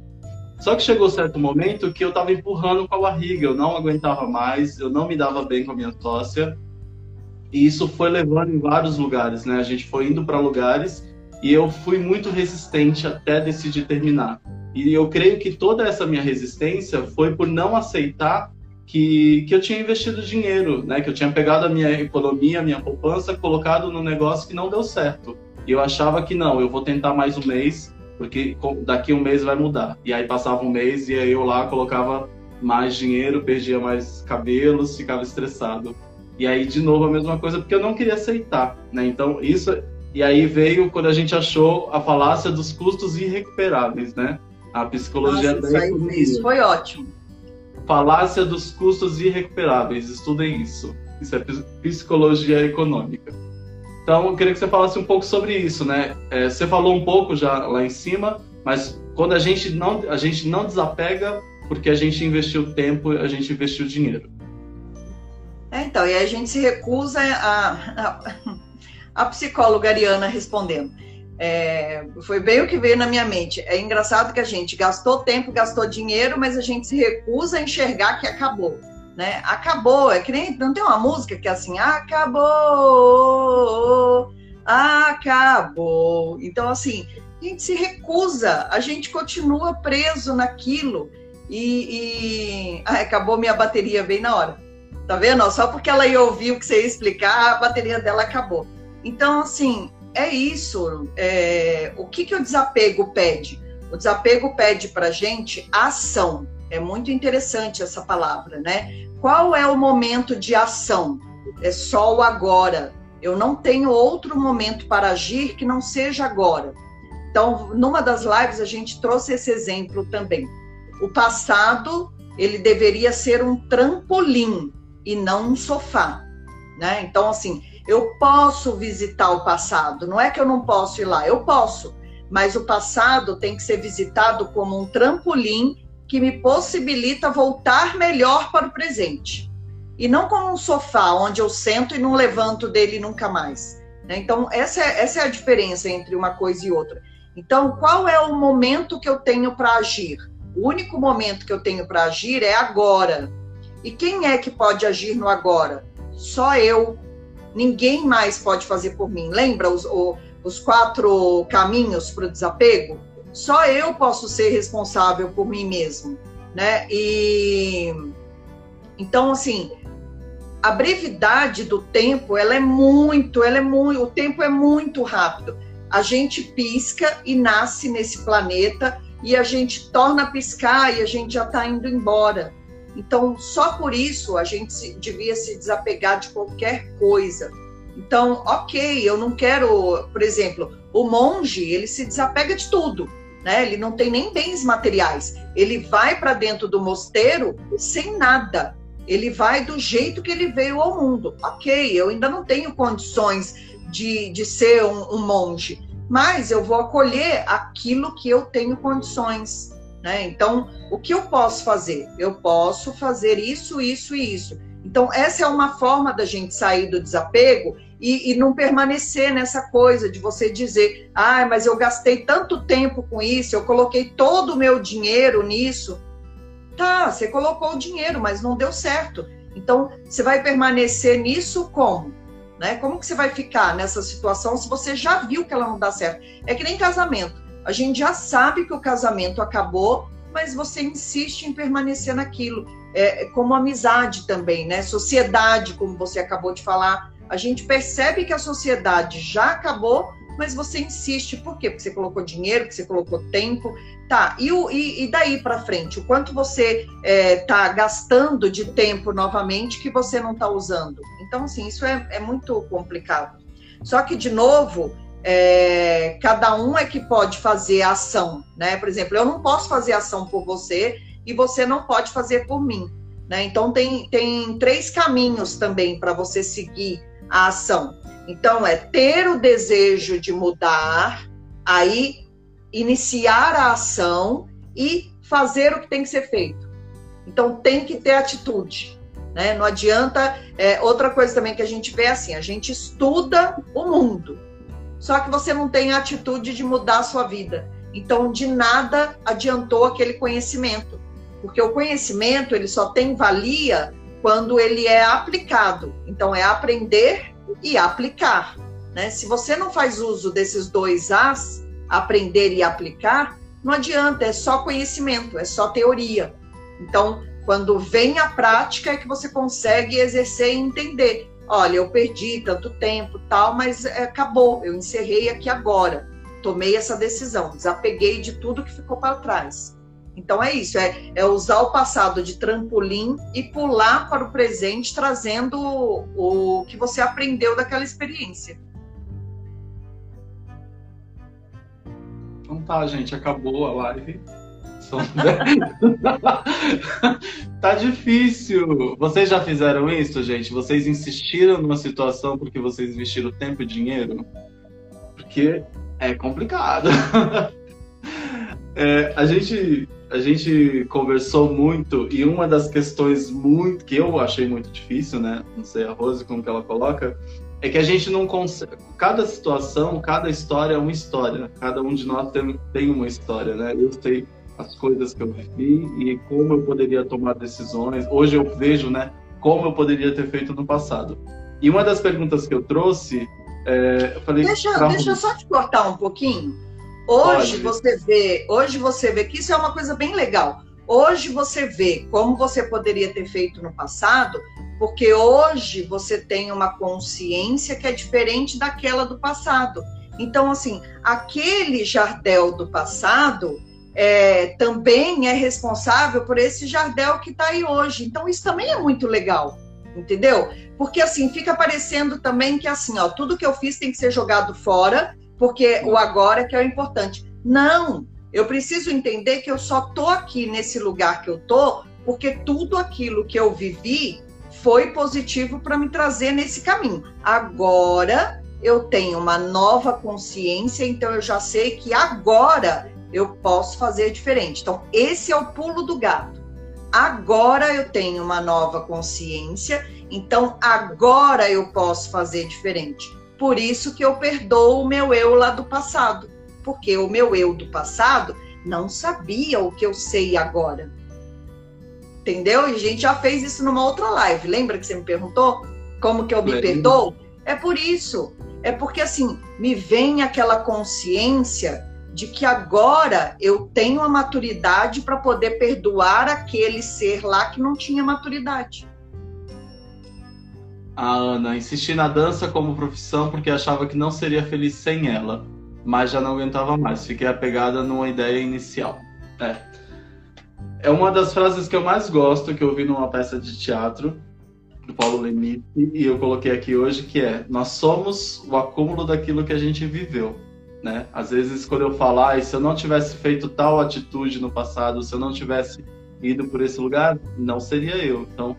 Só que chegou certo momento que eu estava empurrando com a barriga, eu não aguentava mais, eu não me dava bem com a minha sócia. E isso foi levando em vários lugares, né? A gente foi indo para lugares e eu fui muito resistente até decidir terminar. E eu creio que toda essa minha resistência foi por não aceitar que, que eu tinha investido dinheiro, né? Que eu tinha pegado a minha economia, a minha poupança, colocado no negócio que não deu certo. E eu achava que não, eu vou tentar mais um mês, porque daqui um mês vai mudar. E aí passava um mês e aí eu lá colocava mais dinheiro, perdia mais cabelos, ficava estressado. E aí de novo a mesma coisa, porque eu não queria aceitar, né? Então isso e aí veio quando a gente achou a falácia dos custos irrecuperáveis, né? A psicologia Nossa, da isso, isso foi ótimo. Falácia dos custos irrecuperáveis, estudem isso. Isso é psicologia econômica. Então, eu queria que você falasse um pouco sobre isso, né? É, você falou um pouco já lá em cima, mas quando a gente não, a gente não desapega porque a gente investiu tempo, a gente investiu dinheiro. É, então, e a gente se recusa a, a, a psicóloga Ariana respondendo. É, foi bem o que veio na minha mente. É engraçado que a gente gastou tempo, gastou dinheiro, mas a gente se recusa a enxergar que acabou né? Acabou, é que nem não tem uma música que é assim, acabou, acabou. Então assim, a gente se recusa, a gente continua preso naquilo e, e... Ah, acabou minha bateria bem na hora. Tá vendo? Só porque ela ia ouvir o que você ia explicar, a bateria dela acabou. Então assim, é isso. É... O que que o desapego pede? O desapego pede para gente ação. É muito interessante essa palavra, né? Qual é o momento de ação? É só o agora. Eu não tenho outro momento para agir que não seja agora. Então, numa das lives a gente trouxe esse exemplo também. O passado, ele deveria ser um trampolim e não um sofá. né? Então, assim, eu posso visitar o passado, não é que eu não posso ir lá, eu posso, mas o passado tem que ser visitado como um trampolim que me possibilita voltar melhor para o presente. E não como um sofá onde eu sento e não levanto dele nunca mais. Né? Então, essa é, essa é a diferença entre uma coisa e outra. Então, qual é o momento que eu tenho para agir? O único momento que eu tenho para agir é agora. E quem é que pode agir no agora? Só eu. Ninguém mais pode fazer por mim. Lembra os, os quatro caminhos para o desapego? Só eu posso ser responsável por mim mesmo, né? E então assim, a brevidade do tempo, ela é muito, ela é muito, o tempo é muito rápido. A gente pisca e nasce nesse planeta e a gente torna a piscar e a gente já está indo embora. Então, só por isso a gente devia se desapegar de qualquer coisa. Então, ok, eu não quero, por exemplo, o monge, ele se desapega de tudo, né? Ele não tem nem bens materiais. Ele vai para dentro do mosteiro sem nada. Ele vai do jeito que ele veio ao mundo. Ok, eu ainda não tenho condições de, de ser um, um monge, mas eu vou acolher aquilo que eu tenho condições. Né? Então, o que eu posso fazer? Eu posso fazer isso, isso e isso. Então, essa é uma forma da gente sair do desapego e, e, não permanecer nessa coisa de você dizer, ah, mas eu gastei tanto tempo com isso, eu coloquei todo o meu dinheiro nisso. Tá, você colocou o dinheiro, mas não deu certo. Então, você vai permanecer nisso como? Né? Como que você vai ficar nessa situação se você já viu que ela não dá certo? É que nem casamento. A gente já sabe que o casamento acabou, mas você insiste em permanecer naquilo. É, é, como amizade também, né? Sociedade, como você acabou de falar. A gente percebe que a sociedade já acabou, mas você insiste. Por quê? Porque você colocou dinheiro, porque você colocou tempo. Tá, e, o, e, e daí para frente? O quanto você está é, tá gastando de tempo novamente que você não está usando? Então, assim, isso é, é muito complicado. Só que, de novo, é, cada um é que pode fazer a ação, né? Por exemplo, eu não posso fazer ação por você e você não pode fazer por mim, né? Então tem, tem três caminhos também para você seguir a ação. Então é ter o desejo de mudar, aí iniciar a ação e fazer o que tem que ser feito. Então tem que ter atitude. Né? Não adianta. É, outra coisa também que a gente vê é assim: a gente estuda o mundo, só que você não tem a atitude de mudar a sua vida. Então, de nada adiantou aquele conhecimento, porque o conhecimento ele só tem valia quando ele é aplicado. Então, é aprender e aplicar. Né? Se você não faz uso desses dois As, aprender e aplicar, não adianta, é só conhecimento, é só teoria. Então, quando vem a prática, é que você consegue exercer e entender olha, eu perdi tanto tempo, tal, mas é, acabou, eu encerrei aqui agora, tomei essa decisão, desapeguei de tudo que ficou para trás. Então é isso, é, é, usar o passado de trampolim e pular para o presente, trazendo o, o que você aprendeu daquela experiência. Então tá, gente, acabou a live. [laughs] tá difícil. Vocês já fizeram isso, gente? Vocês insistiram numa situação porque vocês investiram tempo e dinheiro? Porque é complicado. [laughs] é, a gente a gente conversou muito e uma das questões muito que eu achei muito difícil, né? Não sei a Rose como que ela coloca, é que a gente não consegue. Cada situação, cada história é uma história. Cada um de nós tem, tem uma história, né? Eu sei as coisas que eu vivi e como eu poderia tomar decisões. Hoje eu vejo, né, como eu poderia ter feito no passado. E uma das perguntas que eu trouxe, é, eu falei. Deixa, deixa eu só te cortar um pouquinho. Hoje Pode. você vê, hoje você vê que isso é uma coisa bem legal. Hoje você vê como você poderia ter feito no passado, porque hoje você tem uma consciência que é diferente daquela do passado. Então, assim, aquele jardel do passado, é, também é responsável por esse jardel que está aí hoje. Então, isso também é muito legal, entendeu? Porque assim, fica parecendo também que assim, ó, tudo que eu fiz tem que ser jogado fora, porque o agora que é o importante. Não, eu preciso entender que eu só tô aqui nesse lugar que eu tô, porque tudo aquilo que eu vivi foi positivo para me trazer nesse caminho. Agora eu tenho uma nova consciência, então eu já sei que agora eu posso fazer diferente. Então, esse é o pulo do gato. Agora eu tenho uma nova consciência, então agora eu posso fazer diferente. Por isso que eu perdoo o meu eu lá do passado, porque o meu eu do passado não sabia o que eu sei agora. Entendeu? E a gente já fez isso numa outra live. Lembra que você me perguntou como que eu me perdoo? É por isso. É porque assim, me vem aquela consciência de que agora eu tenho a maturidade para poder perdoar aquele ser lá que não tinha maturidade. A Ana insisti na dança como profissão porque achava que não seria feliz sem ela, mas já não aguentava mais. Fiquei apegada numa ideia inicial. É. É uma das frases que eu mais gosto que eu vi numa peça de teatro do Paulo Lemite e eu coloquei aqui hoje que é: nós somos o acúmulo daquilo que a gente viveu. Né? Às vezes, quando eu falar, ah, se eu não tivesse feito tal atitude no passado, se eu não tivesse ido por esse lugar, não seria eu. Então,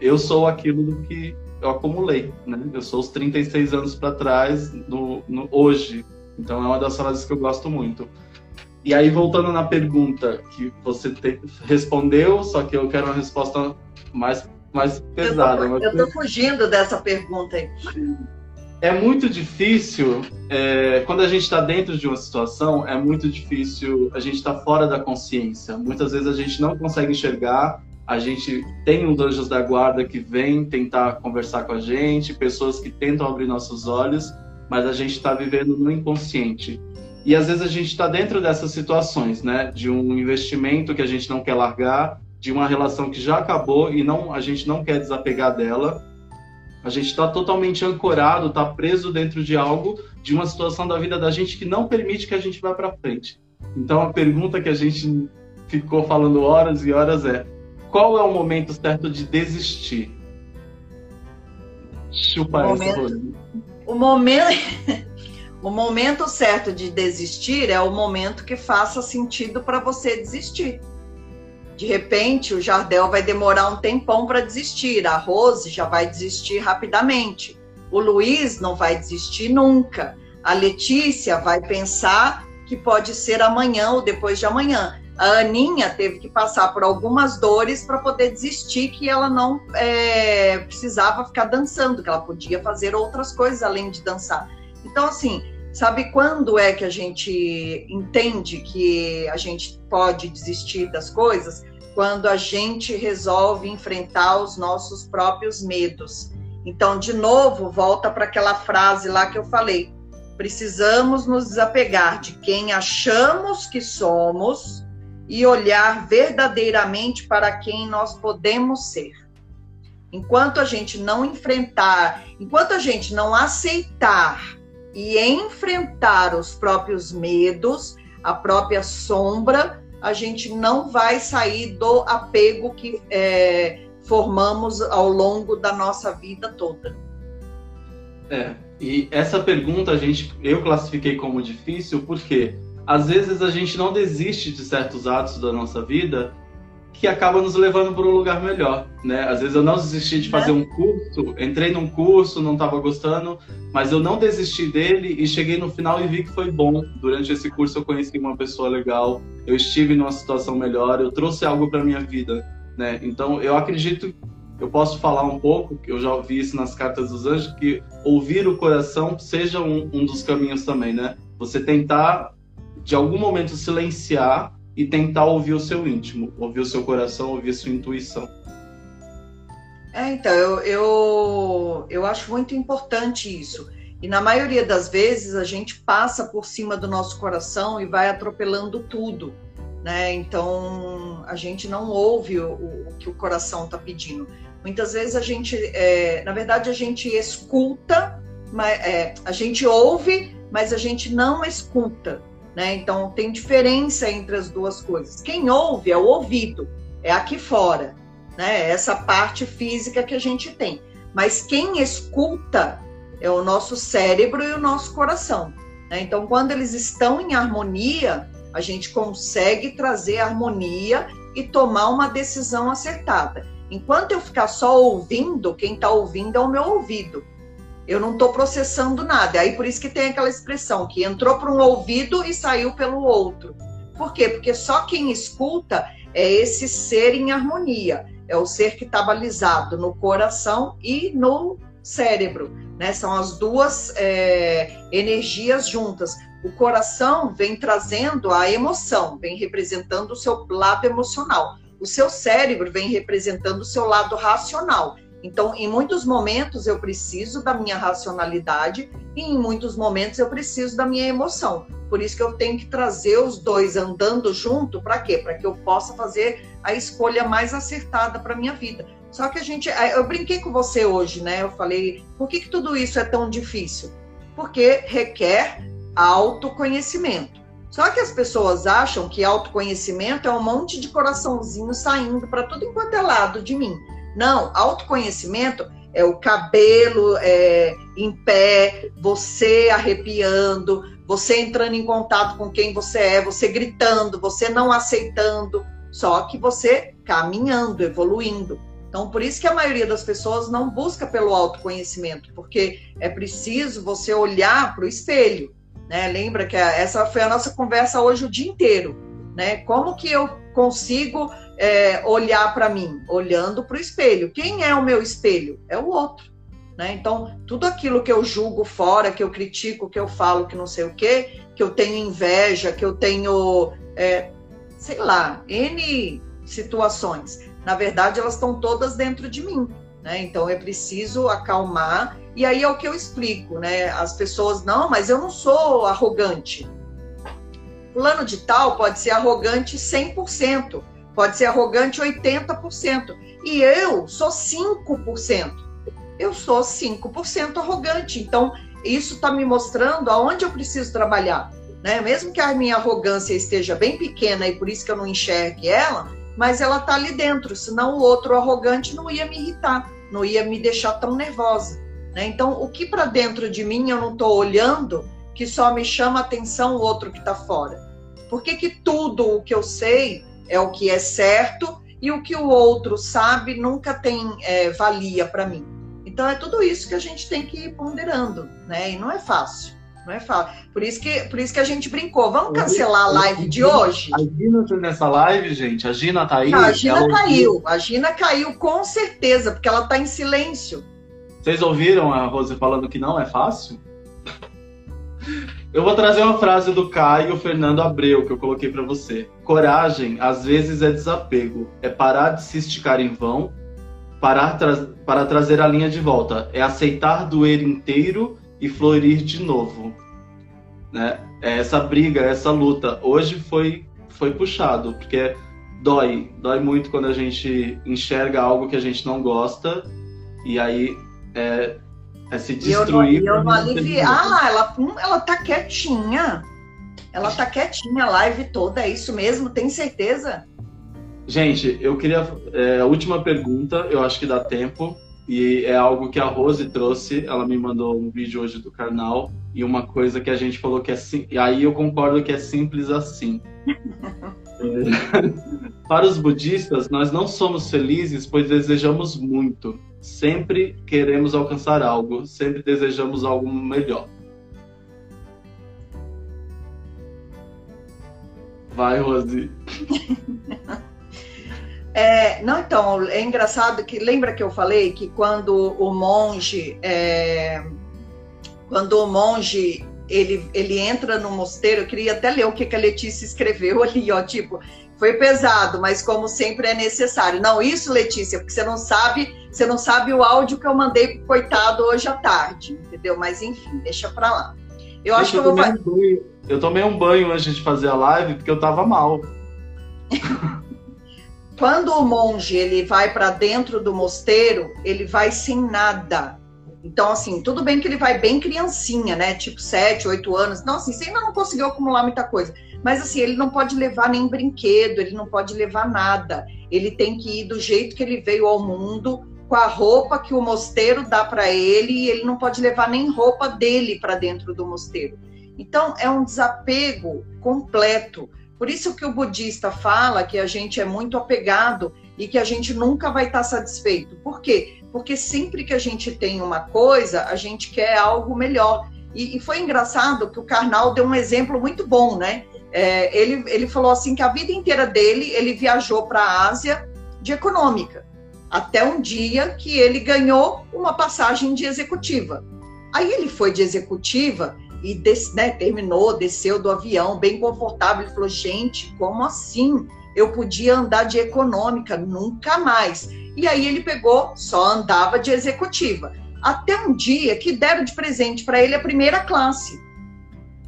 eu sou aquilo do que eu acumulei, né? Eu sou os 36 anos para trás no, no, hoje. Então, é uma das frases que eu gosto muito. E aí, voltando na pergunta que você te, respondeu, só que eu quero uma resposta mais, mais pesada. Eu tô, eu tô fugindo dessa pergunta aí é muito difícil, é, quando a gente está dentro de uma situação, é muito difícil a gente estar tá fora da consciência. Muitas vezes a gente não consegue enxergar, a gente tem uns anjos da guarda que vêm tentar conversar com a gente, pessoas que tentam abrir nossos olhos, mas a gente está vivendo no inconsciente. E às vezes a gente está dentro dessas situações, né? De um investimento que a gente não quer largar, de uma relação que já acabou e não a gente não quer desapegar dela a gente está totalmente ancorado, está preso dentro de algo, de uma situação da vida da gente que não permite que a gente vá para frente. Então a pergunta que a gente ficou falando horas e horas é: qual é o momento certo de desistir? Chupa o essa momento, o momento, [laughs] o momento certo de desistir é o momento que faça sentido para você desistir. De repente, o Jardel vai demorar um tempão para desistir, a Rose já vai desistir rapidamente, o Luiz não vai desistir nunca, a Letícia vai pensar que pode ser amanhã ou depois de amanhã. A Aninha teve que passar por algumas dores para poder desistir, que ela não é, precisava ficar dançando, que ela podia fazer outras coisas além de dançar. Então, assim, sabe quando é que a gente entende que a gente pode desistir das coisas? Quando a gente resolve enfrentar os nossos próprios medos. Então, de novo, volta para aquela frase lá que eu falei. Precisamos nos desapegar de quem achamos que somos e olhar verdadeiramente para quem nós podemos ser. Enquanto a gente não enfrentar, enquanto a gente não aceitar e enfrentar os próprios medos, a própria sombra, a gente não vai sair do apego que é, formamos ao longo da nossa vida toda. É, e essa pergunta a gente, eu classifiquei como difícil porque às vezes a gente não desiste de certos atos da nossa vida que acaba nos levando para um lugar melhor, né? Às vezes eu não desisti de fazer é. um curso, entrei num curso, não estava gostando, mas eu não desisti dele e cheguei no final e vi que foi bom. Durante esse curso eu conheci uma pessoa legal, eu estive numa situação melhor, eu trouxe algo para minha vida, né? Então eu acredito, eu posso falar um pouco, que eu já ouvi isso nas cartas dos anjos, que ouvir o coração seja um, um dos caminhos também, né? Você tentar de algum momento silenciar e tentar ouvir o seu íntimo, ouvir o seu coração, ouvir a sua intuição. É, então, eu, eu, eu acho muito importante isso. E na maioria das vezes a gente passa por cima do nosso coração e vai atropelando tudo. Né? Então a gente não ouve o, o que o coração está pedindo. Muitas vezes a gente, é, na verdade, a gente escuta, mas, é, a gente ouve, mas a gente não escuta. Né? Então, tem diferença entre as duas coisas. Quem ouve é o ouvido, é aqui fora, né? É essa parte física que a gente tem. Mas quem escuta é o nosso cérebro e o nosso coração. Né? Então, quando eles estão em harmonia, a gente consegue trazer harmonia e tomar uma decisão acertada. Enquanto eu ficar só ouvindo, quem está ouvindo é o meu ouvido. Eu não estou processando nada. Aí por isso que tem aquela expressão que entrou por um ouvido e saiu pelo outro. Por quê? Porque só quem escuta é esse ser em harmonia. É o ser que está balizado no coração e no cérebro. Né? São as duas é, energias juntas. O coração vem trazendo a emoção, vem representando o seu lado emocional. O seu cérebro vem representando o seu lado racional. Então, em muitos momentos eu preciso da minha racionalidade e em muitos momentos eu preciso da minha emoção. Por isso que eu tenho que trazer os dois andando junto, para quê? Para que eu possa fazer a escolha mais acertada para minha vida. Só que a gente, eu brinquei com você hoje, né? Eu falei, por que, que tudo isso é tão difícil? Porque requer autoconhecimento. Só que as pessoas acham que autoconhecimento é um monte de coraçãozinho saindo para tudo enquanto é lado de mim. Não, autoconhecimento é o cabelo é, em pé, você arrepiando, você entrando em contato com quem você é, você gritando, você não aceitando, só que você caminhando, evoluindo. Então, por isso que a maioria das pessoas não busca pelo autoconhecimento, porque é preciso você olhar para o espelho. Né? Lembra que essa foi a nossa conversa hoje o dia inteiro. Né? Como que eu consigo é, olhar para mim? Olhando para o espelho. Quem é o meu espelho? É o outro. Né? Então, tudo aquilo que eu julgo fora, que eu critico, que eu falo, que não sei o quê, que eu tenho inveja, que eu tenho, é, sei lá, N situações na verdade, elas estão todas dentro de mim. Né? Então é preciso acalmar. E aí é o que eu explico, né? As pessoas, não, mas eu não sou arrogante. Fulano de tal pode ser arrogante 100%, pode ser arrogante 80%. E eu sou 5%. Eu sou 5% arrogante. Então, isso está me mostrando aonde eu preciso trabalhar. Né? Mesmo que a minha arrogância esteja bem pequena e por isso que eu não enxergue ela, mas ela tá ali dentro, senão o outro arrogante não ia me irritar, não ia me deixar tão nervosa. Né? Então, o que para dentro de mim eu não estou olhando, que só me chama atenção o outro que está fora? Por que, que tudo o que eu sei é o que é certo e o que o outro sabe nunca tem é, valia para mim? Então, é tudo isso que a gente tem que ir ponderando, né? E não é fácil. Não é fácil. Por isso que, por isso que a gente brincou. Vamos cancelar a live de hoje? A Gina tá nessa live, gente. A Gina tá aí. Não, a Gina caiu. Ouviu. A Gina caiu com certeza, porque ela tá em silêncio. Vocês ouviram a Rose falando que não é fácil? Eu vou trazer uma frase do Caio Fernando Abreu que eu coloquei para você. Coragem, às vezes, é desapego. É parar de se esticar em vão, parar tra para trazer a linha de volta. É aceitar doer inteiro e florir de novo. Né? É essa briga, essa luta. Hoje foi, foi puxado, porque dói. Dói muito quando a gente enxerga algo que a gente não gosta e aí é, é se destruir. E eu, eu não aliviei. Ah, ela, hum, ela tá quietinha. Ela tá quietinha a live toda, é isso mesmo? Tem certeza? Gente, eu queria. É, a última pergunta, eu acho que dá tempo. E é algo que a Rose trouxe, ela me mandou um vídeo hoje do canal, e uma coisa que a gente falou que é sim, e aí eu concordo que é simples assim. [laughs] [laughs] Para os budistas, nós não somos felizes pois desejamos muito. Sempre queremos alcançar algo, sempre desejamos algo melhor. Vai, Rose. [laughs] É, não, então, é engraçado que lembra que eu falei que quando o monge, é, quando o monge ele, ele entra no mosteiro, eu queria até ler o que, que a Letícia escreveu [laughs] ali, ó, tipo, foi pesado, mas como sempre é necessário. Não, isso, Letícia, porque você não sabe, você não sabe o áudio que eu mandei pro coitado hoje à tarde, entendeu? Mas enfim, deixa pra lá. Eu acho que eu vou. Um eu tomei um banho antes de fazer a live porque eu tava mal. [laughs] Quando o monge ele vai para dentro do mosteiro, ele vai sem nada. Então, assim, tudo bem que ele vai bem criancinha, né? Tipo, sete, oito anos. Não, assim, você ainda não conseguiu acumular muita coisa. Mas, assim, ele não pode levar nem brinquedo, ele não pode levar nada. Ele tem que ir do jeito que ele veio ao mundo, com a roupa que o mosteiro dá para ele, e ele não pode levar nem roupa dele para dentro do mosteiro. Então, é um desapego completo. Por isso que o budista fala que a gente é muito apegado e que a gente nunca vai estar satisfeito. Por quê? Porque sempre que a gente tem uma coisa, a gente quer algo melhor. E, e foi engraçado que o Karnal deu um exemplo muito bom, né? É, ele, ele falou assim que a vida inteira dele ele viajou para a Ásia de econômica, até um dia que ele ganhou uma passagem de executiva. Aí ele foi de executiva e des, né, terminou, desceu do avião bem confortável. Ele falou: gente, como assim? Eu podia andar de econômica, nunca mais. E aí ele pegou, só andava de executiva. Até um dia que deram de presente para ele a primeira classe.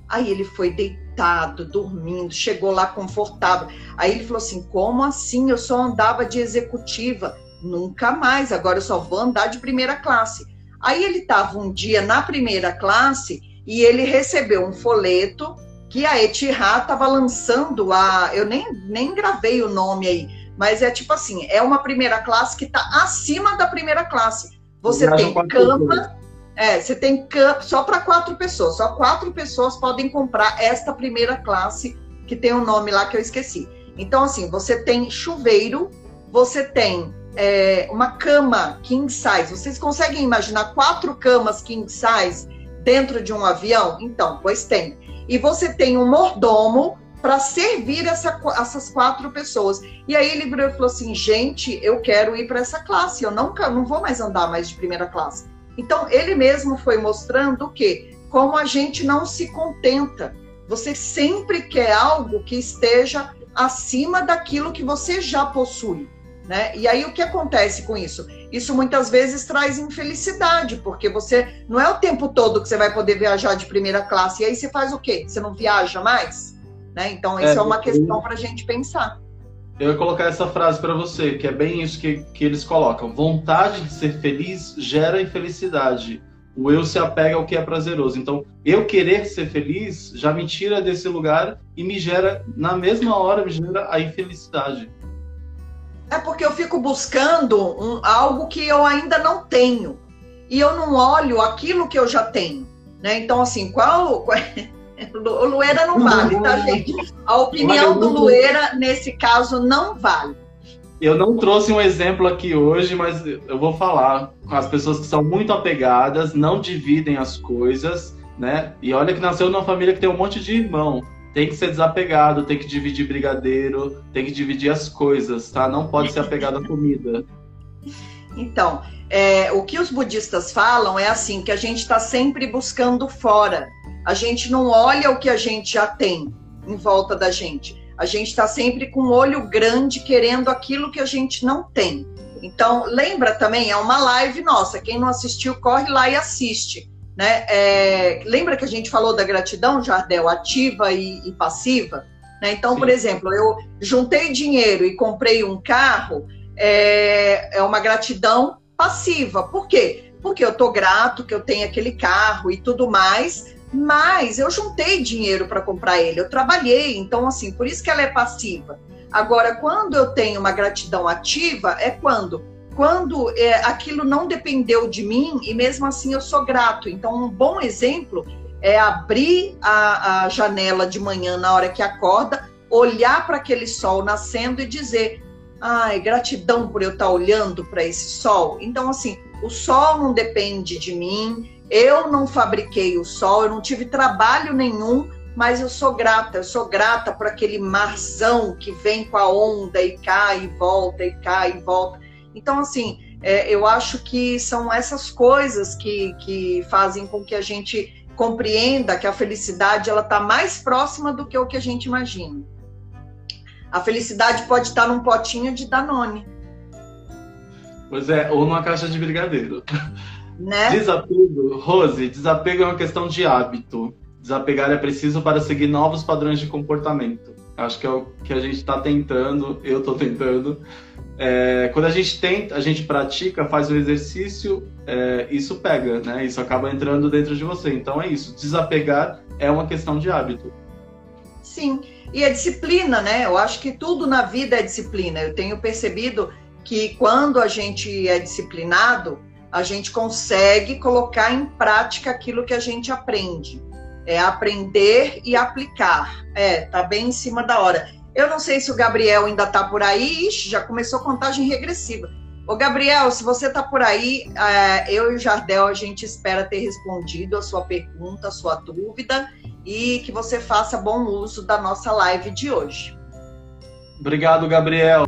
Aí ele foi deitado, dormindo, chegou lá confortável. Aí ele falou assim: como assim? Eu só andava de executiva. Nunca mais, agora eu só vou andar de primeira classe. Aí ele estava um dia na primeira classe e ele recebeu um folheto que a Etihad estava lançando a. Eu nem, nem gravei o nome aí, mas é tipo assim: é uma primeira classe que está acima da primeira classe. Você tem cama. É, você tem cama só para quatro pessoas. Só quatro pessoas podem comprar esta primeira classe, que tem um nome lá que eu esqueci. Então, assim, você tem chuveiro, você tem é, uma cama king size. Vocês conseguem imaginar quatro camas king size dentro de um avião? Então, pois tem. E você tem um mordomo para servir essa, essas quatro pessoas. E aí ele virou e falou assim: gente, eu quero ir para essa classe, eu não, não vou mais andar mais de primeira classe. Então ele mesmo foi mostrando que como a gente não se contenta, você sempre quer algo que esteja acima daquilo que você já possui. Né? E aí o que acontece com isso? Isso muitas vezes traz infelicidade, porque você não é o tempo todo que você vai poder viajar de primeira classe. E aí você faz o quê? Você não viaja mais? Né? Então, isso é, é uma questão para a gente pensar. Eu ia colocar essa frase para você, que é bem isso que, que eles colocam. Vontade de ser feliz gera infelicidade. O eu se apega ao que é prazeroso. Então, eu querer ser feliz já me tira desse lugar e me gera, na mesma hora, me gera a infelicidade. É porque eu fico buscando um, algo que eu ainda não tenho. E eu não olho aquilo que eu já tenho. Né? Então, assim, qual, qual [laughs] o Lueira não vale, tá, gente? A opinião do Lueira, nesse caso, não vale. Eu não trouxe um exemplo aqui hoje, mas eu vou falar com as pessoas que são muito apegadas, não dividem as coisas, né? E olha que nasceu numa família que tem um monte de irmão. Tem que ser desapegado, tem que dividir brigadeiro, tem que dividir as coisas, tá? Não pode ser apegado à comida. Então, é, o que os budistas falam é assim, que a gente está sempre buscando fora a gente não olha o que a gente já tem em volta da gente. A gente está sempre com um olho grande querendo aquilo que a gente não tem. Então, lembra também, é uma live nossa. Quem não assistiu, corre lá e assiste. Né? É, lembra que a gente falou da gratidão, Jardel, ativa e, e passiva? Né? Então, Sim. por exemplo, eu juntei dinheiro e comprei um carro, é, é uma gratidão passiva. Por quê? Porque eu estou grato que eu tenho aquele carro e tudo mais, mas eu juntei dinheiro para comprar ele, eu trabalhei, então assim, por isso que ela é passiva. Agora, quando eu tenho uma gratidão ativa, é quando quando é, aquilo não dependeu de mim e mesmo assim eu sou grato. Então, um bom exemplo é abrir a, a janela de manhã na hora que acorda, olhar para aquele sol nascendo e dizer: ai, gratidão por eu estar olhando para esse sol. Então, assim, o sol não depende de mim, eu não fabriquei o sol, eu não tive trabalho nenhum, mas eu sou grata, eu sou grata por aquele marzão que vem com a onda e cai e volta, e cai e volta. Então, assim, é, eu acho que são essas coisas que, que fazem com que a gente compreenda que a felicidade ela está mais próxima do que o que a gente imagina. A felicidade pode estar num potinho de Danone. Pois é, ou numa caixa de brigadeiro. Né? [laughs] Desapego, Rose, desapego é uma questão de hábito. Desapegar é preciso para seguir novos padrões de comportamento. Acho que é o que a gente está tentando, eu estou tentando. É, quando a gente tenta, a gente pratica, faz o exercício, é, isso pega, né? Isso acaba entrando dentro de você. Então é isso. Desapegar é uma questão de hábito. Sim, e a disciplina, né? Eu acho que tudo na vida é disciplina. Eu tenho percebido que quando a gente é disciplinado, a gente consegue colocar em prática aquilo que a gente aprende. É aprender e aplicar. É, tá bem em cima da hora. Eu não sei se o Gabriel ainda está por aí. Ixi, já começou contagem regressiva. Ô, Gabriel, se você está por aí, é, eu e o Jardel, a gente espera ter respondido a sua pergunta, a sua dúvida e que você faça bom uso da nossa live de hoje. Obrigado, Gabriel.